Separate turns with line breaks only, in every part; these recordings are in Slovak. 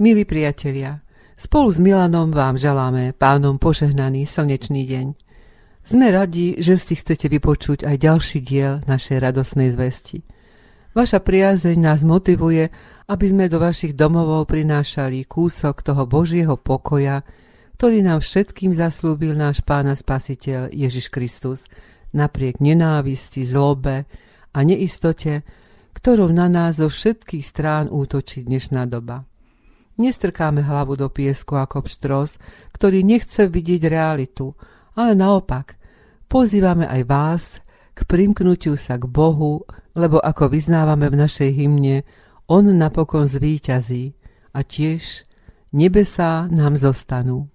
Milí priatelia, spolu s Milanom vám želáme pánom požehnaný slnečný deň. Sme radi, že si chcete vypočuť aj ďalší diel našej radosnej zvesti. Vaša priazeň nás motivuje, aby sme do vašich domovov prinášali kúsok toho Božieho pokoja, ktorý nám všetkým zaslúbil náš pána spasiteľ Ježiš Kristus, napriek nenávisti, zlobe a neistote, ktorou na nás zo všetkých strán útočí dnešná doba. Nestrkáme hlavu do piesku ako pštros, ktorý nechce vidieť realitu, ale naopak, pozývame aj vás k primknutiu sa k Bohu, lebo ako vyznávame v našej hymne, On napokon zvíťazí a tiež nebesá nám zostanú.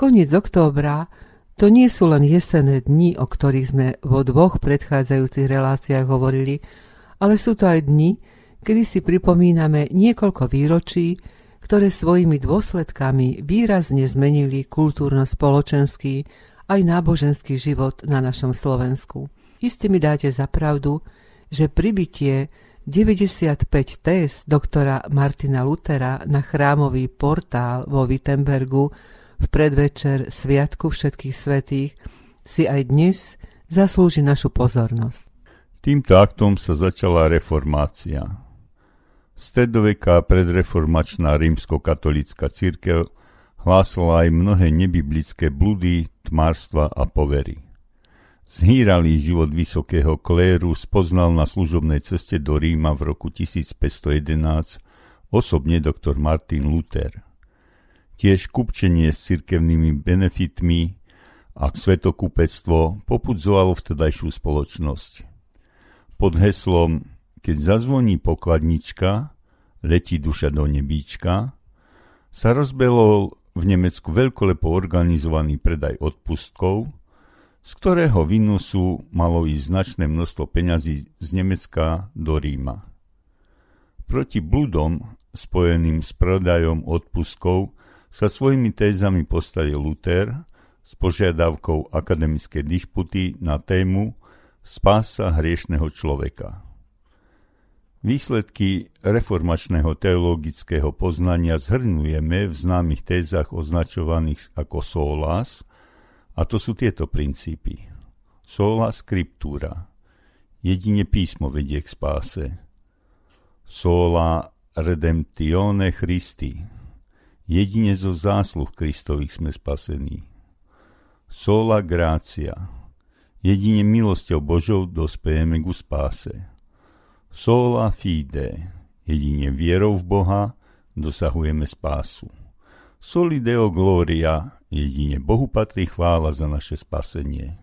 Koniec októbra to nie sú len jesenné dni, o ktorých sme vo dvoch predchádzajúcich reláciách hovorili, ale sú to aj dni, kedy si pripomíname niekoľko výročí, ktoré svojimi dôsledkami výrazne zmenili kultúrno-spoločenský aj náboženský život na našom Slovensku. Isté mi dáte za pravdu, že pribytie 95 tés doktora Martina Lutera na chrámový portál vo Wittenbergu v predvečer Sviatku všetkých svetých si aj dnes zaslúži našu pozornosť.
Týmto aktom sa začala reformácia. Stredoveká predreformačná rímsko-katolická církev hlásala aj mnohé nebiblické bludy, tmárstva a povery. Zhýralý život vysokého kléru spoznal na služobnej ceste do Ríma v roku 1511 osobne doktor Martin Luther. Tiež kupčenie s cirkevnými benefitmi a svetokupectvo popudzovalo vtedajšiu spoločnosť. Pod heslom keď zazvoní pokladnička, letí duša do nebíčka, sa rozbehol v Nemecku veľkolepo organizovaný predaj odpustkov, z ktorého výnosu malo ísť značné množstvo peňazí z Nemecka do Ríma. Proti bludom spojeným s predajom odpustkov sa svojimi tézami postavil Luther s požiadavkou akademické dišputy na tému spása hriešného človeka. Výsledky reformačného teologického poznania zhrnujeme v známych tézach označovaných ako solas, a to sú tieto princípy. Sola scriptura. Jedine písmo vedie k spáse. Sola redemptione Christi. Jedine zo zásluh Kristových sme spasení. Sola gracia. Jedine milosťou Božou dospejeme ku spáse Sola fide, jedine vierou v Boha dosahujeme spásu. Soli Deo Gloria, jedine Bohu patrí chvála za naše spasenie.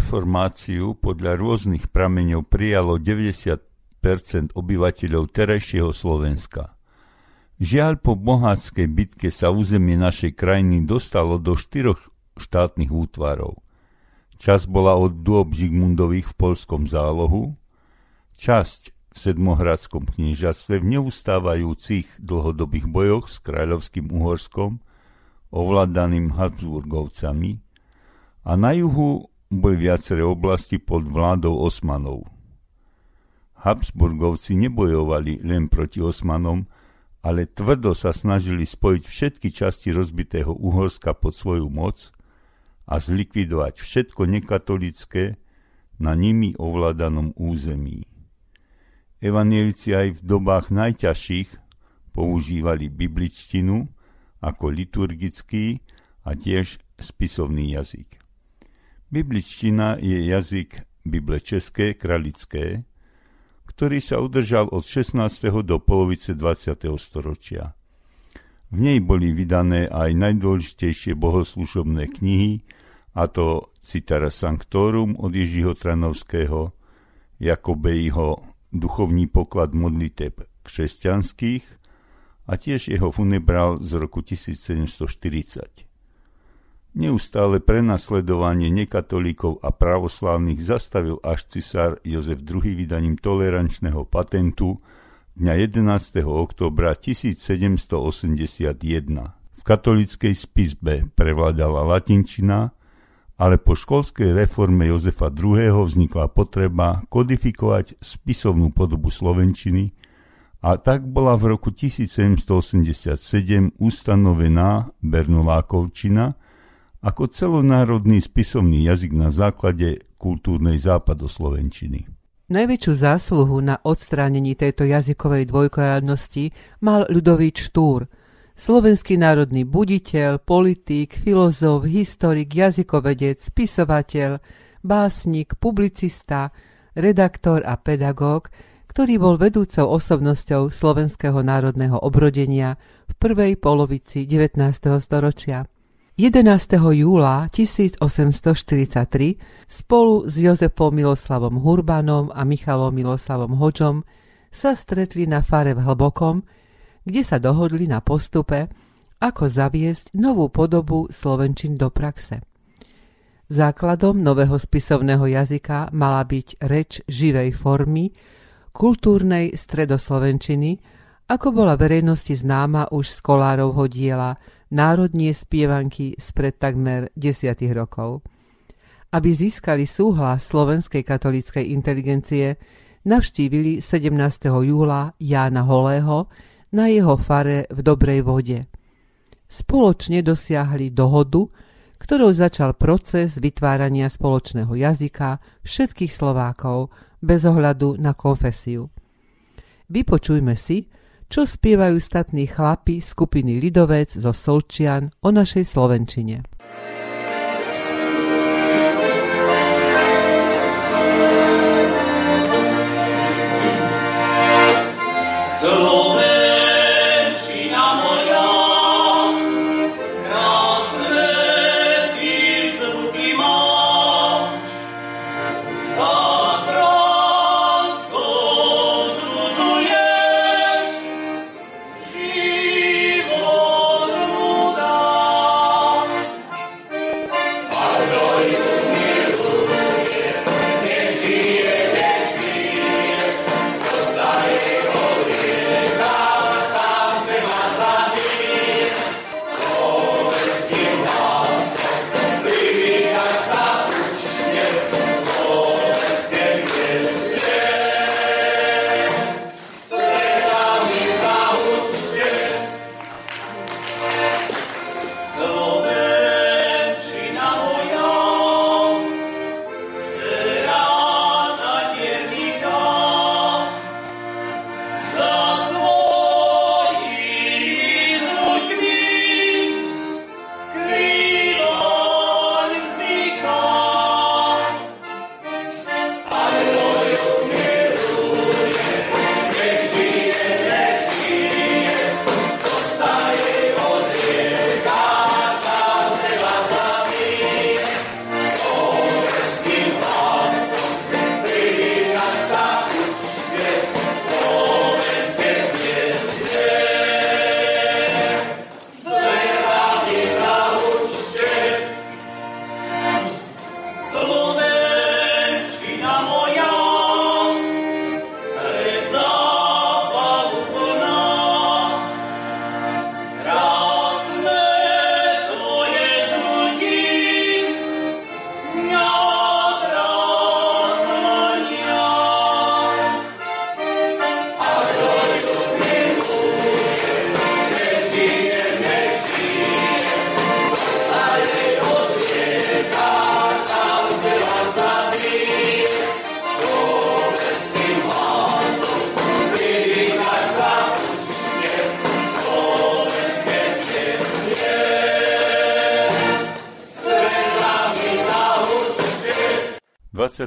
Reformáciu podľa rôznych prameňov prijalo 90% obyvateľov terajšieho Slovenska. Žiaľ po bohatskej bitke sa územie našej krajiny dostalo do štyroch štátnych útvarov. Čas bola od dôb Žigmundových v polskom zálohu, časť v Sedmohradskom kniežatstve v neustávajúcich dlhodobých bojoch s kráľovským Uhorskom, ovládaným Habsburgovcami, a na juhu boli viaceré oblasti pod vládou Osmanov. Habsburgovci nebojovali len proti Osmanom, ale tvrdo sa snažili spojiť všetky časti rozbitého Uhorska pod svoju moc a zlikvidovať všetko nekatolické na nimi ovládanom území. Evanielici aj v dobách najťažších používali bibličtinu ako liturgický a tiež spisovný jazyk. Bibličtina je jazyk Bible České, kralické, ktorý sa udržal od 16. do polovice 20. storočia. V nej boli vydané aj najdôležitejšie bohoslužobné knihy, a to Citara Sanctorum od Ježiho Tranovského, Jakobejho duchovní poklad modliteb křesťanských a tiež jeho funebrál z roku 1740. Neustále prenasledovanie nekatolíkov a pravoslávnych zastavil až cisár Jozef II vydaním tolerančného patentu dňa 11. oktobra 1781. V katolickej spisbe prevládala latinčina, ale po školskej reforme Jozefa II. vznikla potreba kodifikovať spisovnú podobu slovenčiny a tak bola v roku 1787 ustanovená Bernolákovčina, ako celonárodný spisovný jazyk na základe kultúrnej západoslovenčiny.
Najväčšiu zásluhu na odstránení tejto jazykovej dvojkoradnosti mal Ľudovíč Štúr, slovenský národný buditeľ, politik, filozof, historik, jazykovedec, spisovateľ, básnik, publicista, redaktor a pedagóg, ktorý bol vedúcou osobnosťou slovenského národného obrodenia v prvej polovici 19. storočia. 11. júla 1843 spolu s Jozefom Miloslavom Hurbanom a Michalom Miloslavom Hoďom sa stretli na fare v Hlbokom, kde sa dohodli na postupe, ako zaviesť novú podobu Slovenčin do praxe. Základom nového spisovného jazyka mala byť reč živej formy, kultúrnej stredoslovenčiny, ako bola verejnosti známa už z kolárovho diela národnie spievanky spred takmer desiatich rokov. Aby získali súhlas slovenskej katolíckej inteligencie, navštívili 17. júla Jána Holého na jeho fare v Dobrej vode. Spoločne dosiahli dohodu, ktorou začal proces vytvárania spoločného jazyka všetkých Slovákov bez ohľadu na konfesiu. Vypočujme si, čo spievajú statní chlapi skupiny Lidovec zo Solčian o našej Slovenčine.
So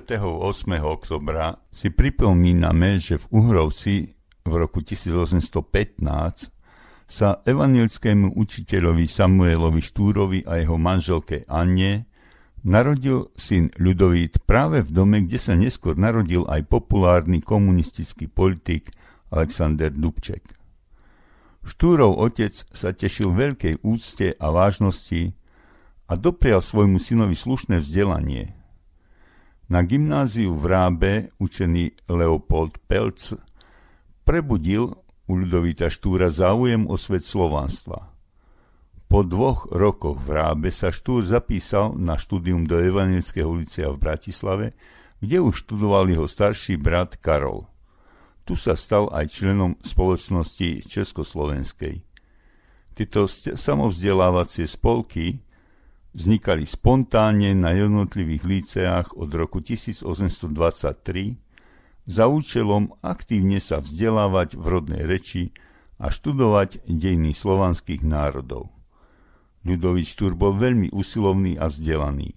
28. oktobra si pripomíname, že v Uhrovci v roku 1815 sa evanilskému učiteľovi Samuelovi Štúrovi a jeho manželke Anne narodil syn Ľudovít práve v dome, kde sa neskôr narodil aj populárny komunistický politik Alexander Dubček. Štúrov otec sa tešil veľkej úcte a vážnosti a doprial svojmu synovi slušné vzdelanie – na gymnáziu v Rábe učený Leopold Pelc prebudil u Ľudovita Štúra záujem o svet slovanstva. Po dvoch rokoch v Rábe sa Štúr zapísal na štúdium do Evangelického licea v Bratislave, kde už študoval jeho starší brat Karol. Tu sa stal aj členom spoločnosti Československej. Tieto samovzdelávacie spolky vznikali spontánne na jednotlivých líceách od roku 1823 za účelom aktívne sa vzdelávať v rodnej reči a študovať dejiny slovanských národov. Ľudovič Tur bol veľmi usilovný a vzdelaný.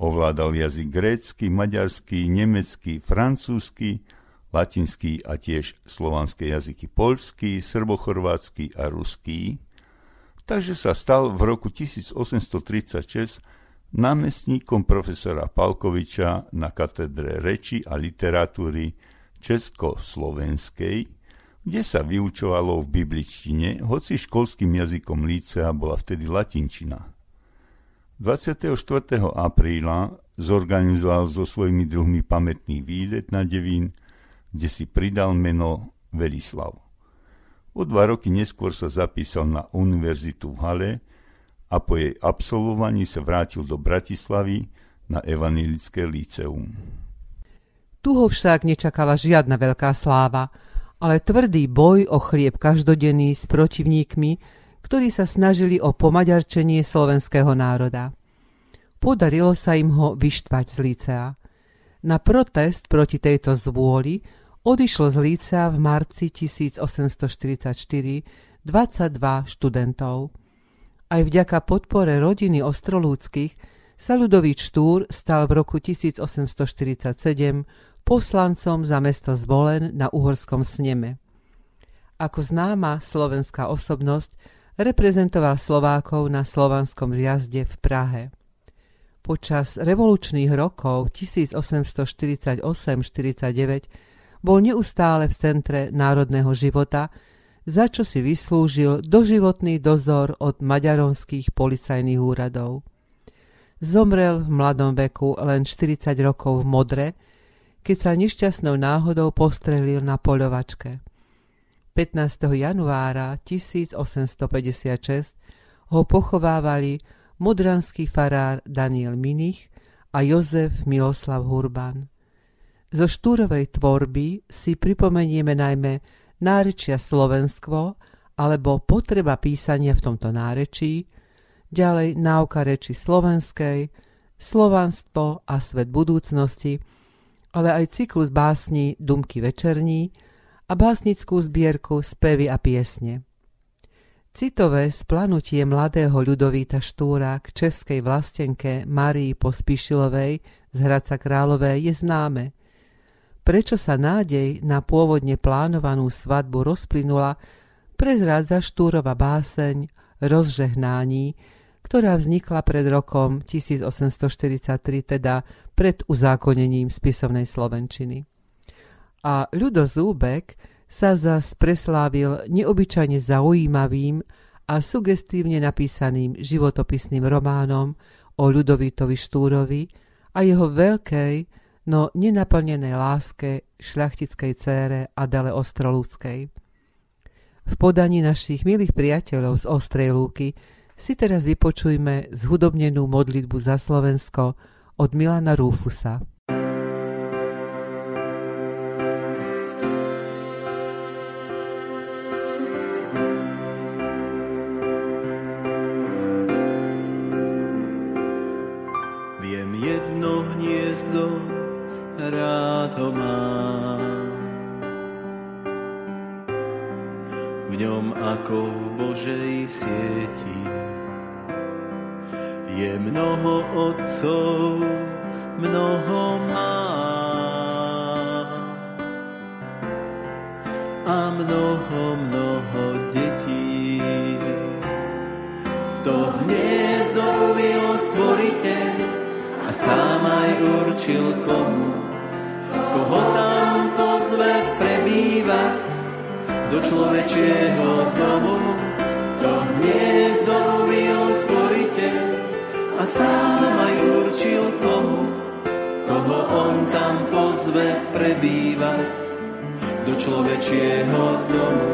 Ovládal jazyk grécky, maďarský, nemecký, francúzsky, latinský a tiež slovanské jazyky poľský, srbochorvátsky a ruský takže sa stal v roku 1836 námestníkom profesora Palkoviča na katedre reči a literatúry Československej, kde sa vyučovalo v bibličtine, hoci školským jazykom lícea bola vtedy latinčina. 24. apríla zorganizoval so svojimi druhmi pamätný výlet na Devín, kde si pridal meno Velislav. O dva roky neskôr sa zapísal na univerzitu v Hale a po jej absolvovaní sa vrátil do Bratislavy na Evanilické líceum.
Tu ho však nečakala žiadna veľká sláva, ale tvrdý boj o chlieb každodenný s protivníkmi, ktorí sa snažili o pomaďarčenie slovenského národa. Podarilo sa im ho vyštvať z lícea. Na protest proti tejto zvôli odišlo z Líca v marci 1844 22 študentov. Aj vďaka podpore rodiny Ostrolúckých sa Ľudový Štúr stal v roku 1847 poslancom za mesto Zvolen na uhorskom sneme. Ako známa slovenská osobnosť reprezentoval Slovákov na slovanskom zjazde v Prahe. Počas revolučných rokov 1848-49 bol neustále v centre národného života, za čo si vyslúžil doživotný dozor od maďaronských policajných úradov. Zomrel v mladom veku len 40 rokov v Modre, keď sa nešťastnou náhodou postrelil na poľovačke. 15. januára 1856 ho pochovávali modranský farár Daniel Minich a Jozef Miloslav Hurban. Zo štúrovej tvorby si pripomenieme najmä nárečia Slovensko alebo potreba písania v tomto nárečí, ďalej náuka reči slovenskej, slovanstvo a svet budúcnosti, ale aj cyklus básni Dumky večerní a básnickú zbierku Spevy a piesne. Citové splanutie mladého ľudovíta Štúra k českej vlastenke Marii Pospíšilovej z Hradca Kráľovej je známe – prečo sa nádej na pôvodne plánovanú svadbu rozplynula, prezrádza Štúrova báseň Rozžehnání, ktorá vznikla pred rokom 1843, teda pred uzákonením spisovnej slovenčiny. A Ľudo Zúbek sa zas preslávil neobyčajne zaujímavým a sugestívne napísaným životopisným románom o Ľudovitovi Štúrovi a jeho veľkej, no nenaplnenej láske šľachtickej cére Adele Ostrolúckej. V podaní našich milých priateľov z Ostrej Lúky si teraz vypočujme zhudobnenú modlitbu za Slovensko od Milana Rúfusa.
Je mnoho otcov, mnoho má, a mnoho, mnoho detí. To hniezdo uvil stvoriteľ a sám aj určil komu, koho tam pozve prebývať do človečieho domu. To hniezdo uvil sám aj určil komu, koho on tam pozve prebývať do človečieho domu.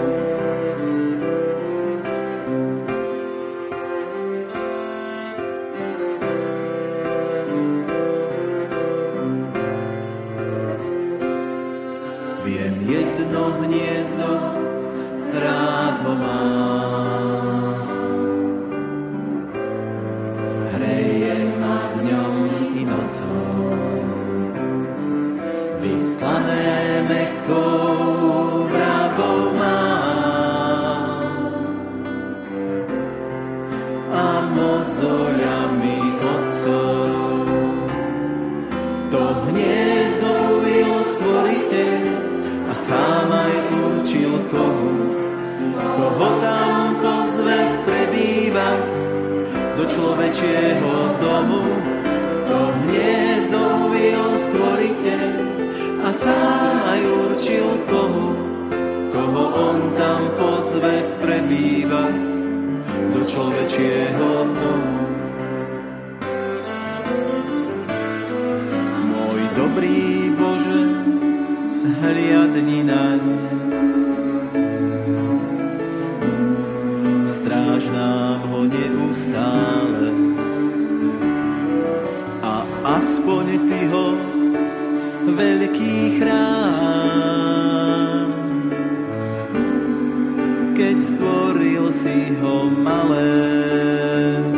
Viem jedno hniezdo, rád ho mám. Keď stvoril si ho malé,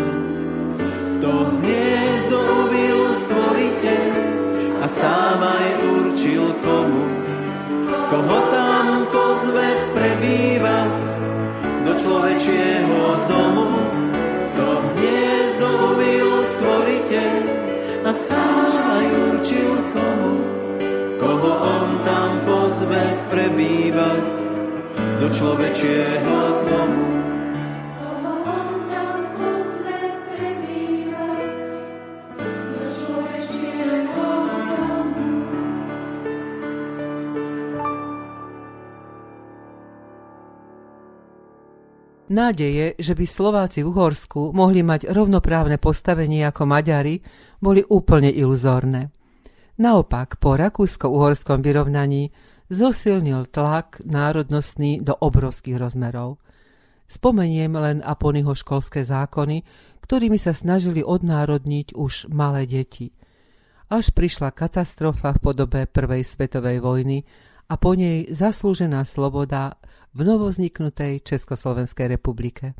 prebývať do človečieho domu.
Nádeje, že by Slováci v Uhorsku mohli mať rovnoprávne postavenie ako Maďari, boli úplne iluzórne. Naopak, po rakúsko-uhorskom vyrovnaní zosilnil tlak národnostný do obrovských rozmerov. Spomeniem len Aponyho školské zákony, ktorými sa snažili odnárodniť už malé deti. Až prišla katastrofa v podobe Prvej svetovej vojny a po nej zaslúžená sloboda v novozniknutej Československej republike.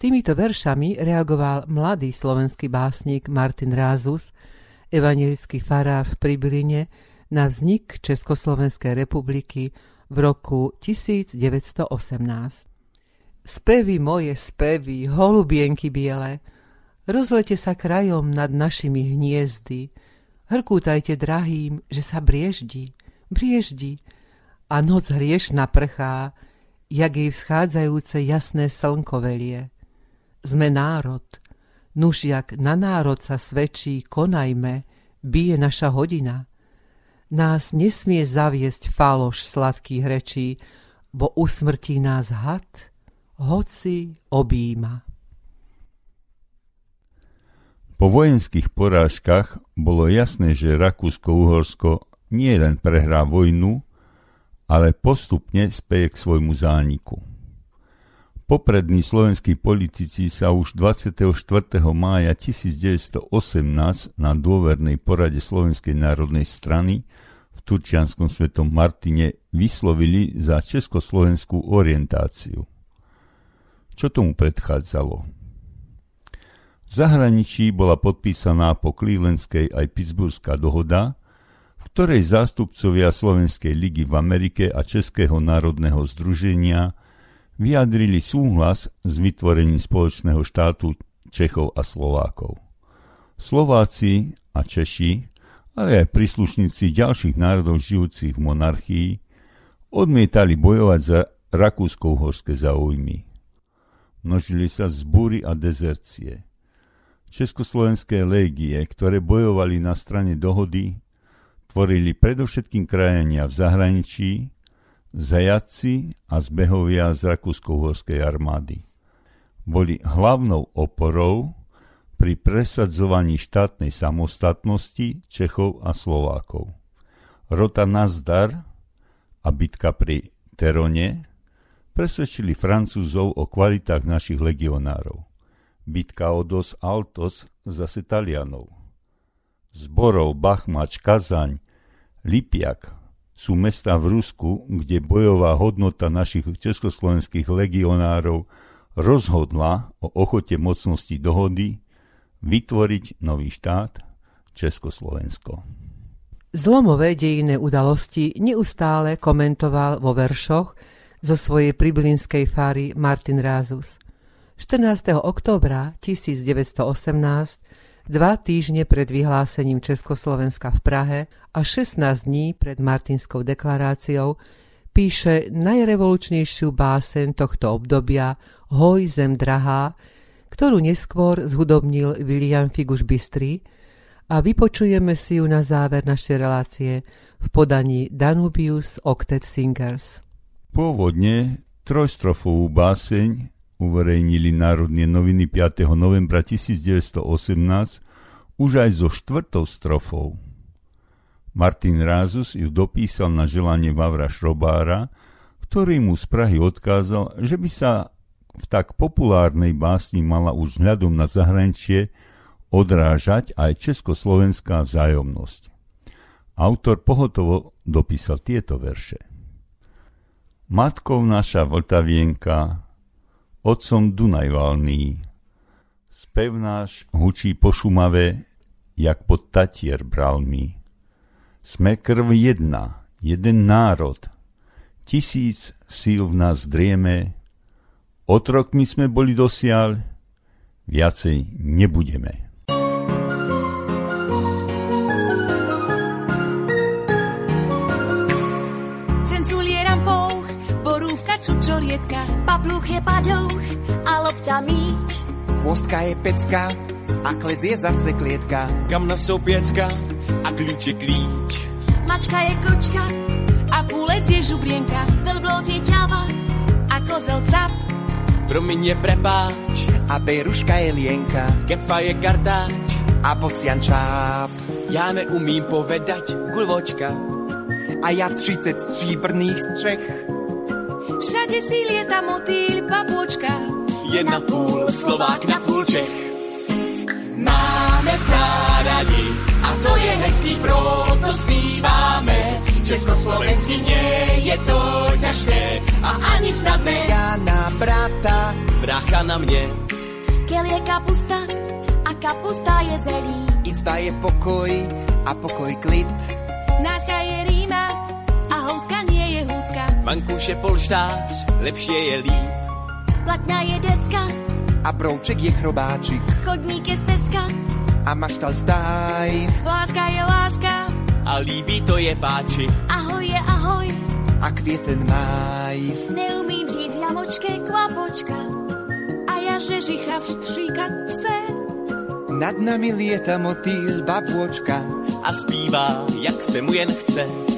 Týmito veršami reagoval mladý slovenský básnik Martin Rázus, evangelický farár v Pribiline, na vznik Československej republiky v roku 1918. Spevy moje spevy, holubienky biele, rozlete sa krajom nad našimi hniezdy, hrkútajte drahým, že sa brieždi, brieždi, a noc hriešna prchá, jak jej vzchádzajúce jasné slnko velie. Sme národ, nuž jak na národ sa svedčí, konajme, bije naša hodina. Nás nesmie zaviesť faloš sladkých rečí, bo usmrtí nás had, hoci objíma.
Po vojenských porážkach bolo jasné, že Rakúsko-Uhorsko nie len prehrá vojnu, ale postupne speje k svojmu zániku. Poprední slovenskí politici sa už 24. mája 1918 na dôvernej porade Slovenskej národnej strany v Turčianskom svetom Martine vyslovili za československú orientáciu. Čo tomu predchádzalo? V zahraničí bola podpísaná po Clevelandskej aj Pittsburghská dohoda, ktorej zástupcovia Slovenskej ligy v Amerike a Českého národného združenia vyjadrili súhlas s vytvorením spoločného štátu Čechov a Slovákov. Slováci a Češi, ale aj príslušníci ďalších národov žijúcich v monarchii, odmietali bojovať za rakúsko-uhorské záujmy. Množili sa zbúry a dezercie. Československé légie, ktoré bojovali na strane dohody, tvorili predovšetkým krajania v zahraničí, zajatci a zbehovia z rakúsko-uhorskej armády. Boli hlavnou oporou pri presadzovaní štátnej samostatnosti Čechov a Slovákov. Rota Nazdar a bitka pri Terone presvedčili Francúzov o kvalitách našich legionárov. Bitka o Dos Altos zase Talianov. Zborov, Bachmač, Kazaň, Lipiak sú mesta v Rusku, kde bojová hodnota našich československých legionárov rozhodla o ochote mocnosti dohody vytvoriť nový štát Československo.
Zlomové dejinné udalosti neustále komentoval vo veršoch zo svojej priblinskej fary Martin Rázus. 14. októbra 1918, dva týždne pred vyhlásením Československa v Prahe a 16 dní pred Martinskou deklaráciou, píše najrevolučnejšiu básen tohto obdobia Hoj zem drahá, ktorú neskôr zhudobnil William Figuš Bystry a vypočujeme si ju na záver našej relácie v podaní Danubius Octet Singers.
Pôvodne trojstrofovú báseň uverejnili Národne noviny 5. novembra 1918 už aj so štvrtou strofou. Martin Rázus ju dopísal na želanie Vavra Šrobára, ktorý mu z Prahy odkázal, že by sa v tak populárnej básni mala už vzhľadom na zahraničie odrážať aj československá vzájomnosť. Autor pohotovo dopísal tieto verše. Matkou naša Vltavienka, otcom Dunajvalný, spev náš hučí po Šumave, jak pod Tatier bral mi. Sme krv jedna, jeden národ, tisíc síl v nás drieme, Otrokmi sme boli dosiaľ, viacej nebudeme.
Čučorietka, papluch je paďouch a lopta míč.
Chvostka je pecka a klec je zase klietka.
Kam nosou piecka a kľúč je klíč.
Mačka je kočka a púlec je žubrienka, veľblód je ťava a kozel cap.
Promiň je prepáč,
A Beruška je lienka
kefa je kartáč.
a bocian čáp.
Ja neumím povedať guľvočka.
A ja 30 stříbrných střech.
Všade si lieta motýl, babôčka.
Je na púl Slovák, na púl Čech. Máme sa radi a to je hezký, proto zpíváme. Československy nie je to ťažké a ani snadné.
Ja na brata
Brácha na mne,
Kel je kapusta a kapusta je zelí.
Izba je pokoj a pokoj klid.
Vankúš je polštář, lepšie je líp.
Platňa je deska,
A brouček je chrobáčik.
chodník je steska.
A maštal zdáj.
Láska je láska,
A líbí to je páči,
ahoj je ahoj.
A kvieten máj.
Neumím říct hlamočke kvapočka. A ja že žicha vštříkat chce.
Nad nami lieta motýl babôčka.
a zpívá, jak se mu jen chce.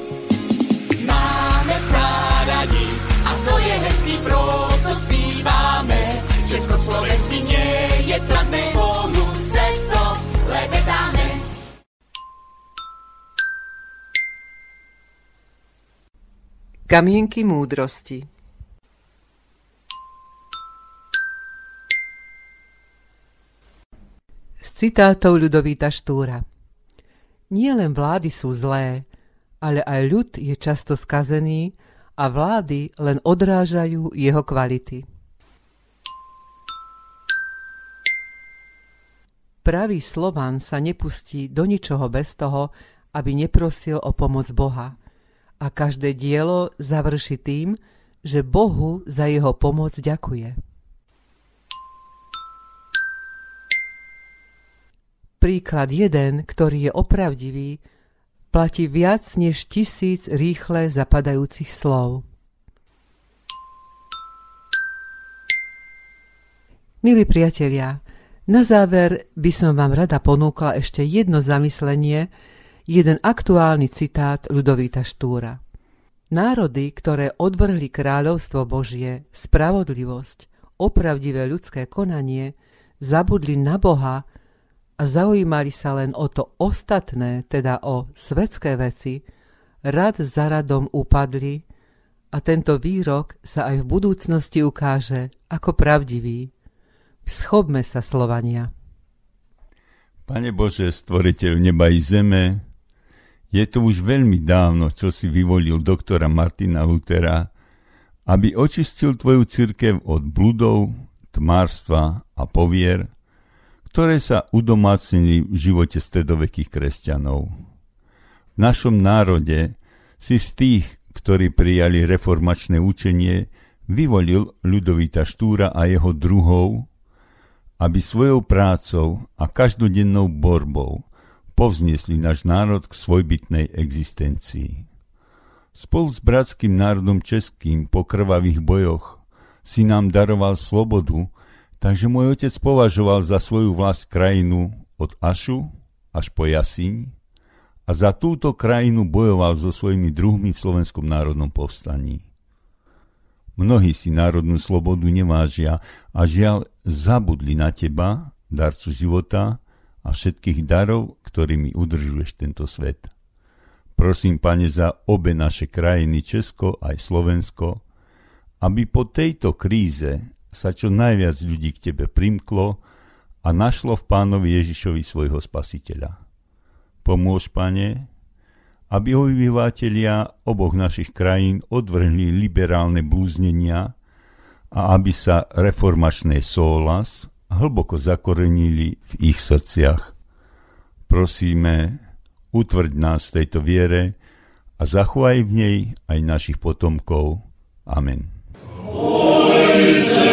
Radi a to je hezký, proto zpíváme. Československy nie je tradné, spolu se to lépe táhne.
Kamienky múdrosti Z citátov Ľudovíta Štúra Nie len vlády sú zlé, ale aj ľud je často skazený a vlády len odrážajú jeho kvality. Pravý Slovan sa nepustí do ničoho bez toho, aby neprosil o pomoc Boha. A každé dielo završi tým, že Bohu za jeho pomoc ďakuje. príklad jeden, ktorý je opravdivý, platí viac než tisíc rýchle zapadajúcich slov. Milí priatelia, na záver by som vám rada ponúkla ešte jedno zamyslenie, jeden aktuálny citát Ludovíta Štúra. Národy, ktoré odvrhli kráľovstvo Božie, spravodlivosť, opravdivé ľudské konanie, zabudli na Boha a zaujímali sa len o to ostatné, teda o svetské veci, rad za radom upadli a tento výrok sa aj v budúcnosti ukáže ako pravdivý. Schopme sa, Slovania.
Pane Bože, stvoriteľ neba i zeme, je to už veľmi dávno, čo si vyvolil doktora Martina Lutera, aby očistil tvoju cirkev od bludov, tmárstva a povier, ktoré sa udomácnili v živote stredovekých kresťanov. V našom národe si z tých, ktorí prijali reformačné učenie, vyvolil ľudovita Štúra a jeho druhov, aby svojou prácou a každodennou borbou povzniesli náš národ k svojbytnej existencii. Spolu s bratským národom českým po krvavých bojoch si nám daroval slobodu Takže môj otec považoval za svoju vlast krajinu od Ašu až po Jasiň a za túto krajinu bojoval so svojimi druhmi v Slovenskom národnom povstaní. Mnohí si národnú slobodu nevážia a žiaľ zabudli na teba, darcu života a všetkých darov, ktorými udržuješ tento svet. Prosím, pane, za obe naše krajiny, Česko aj Slovensko, aby po tejto kríze sa čo najviac ľudí k tebe primklo a našlo v pánovi Ježišovi svojho spasiteľa. Pomôž, pane, aby obyvateľia oboch našich krajín odvrhli liberálne blúznenia a aby sa reformačné súhlas hlboko zakorenili v ich srdciach. Prosíme, utvrď nás v tejto viere a zachovaj v nej aj našich potomkov. Amen.
Israel.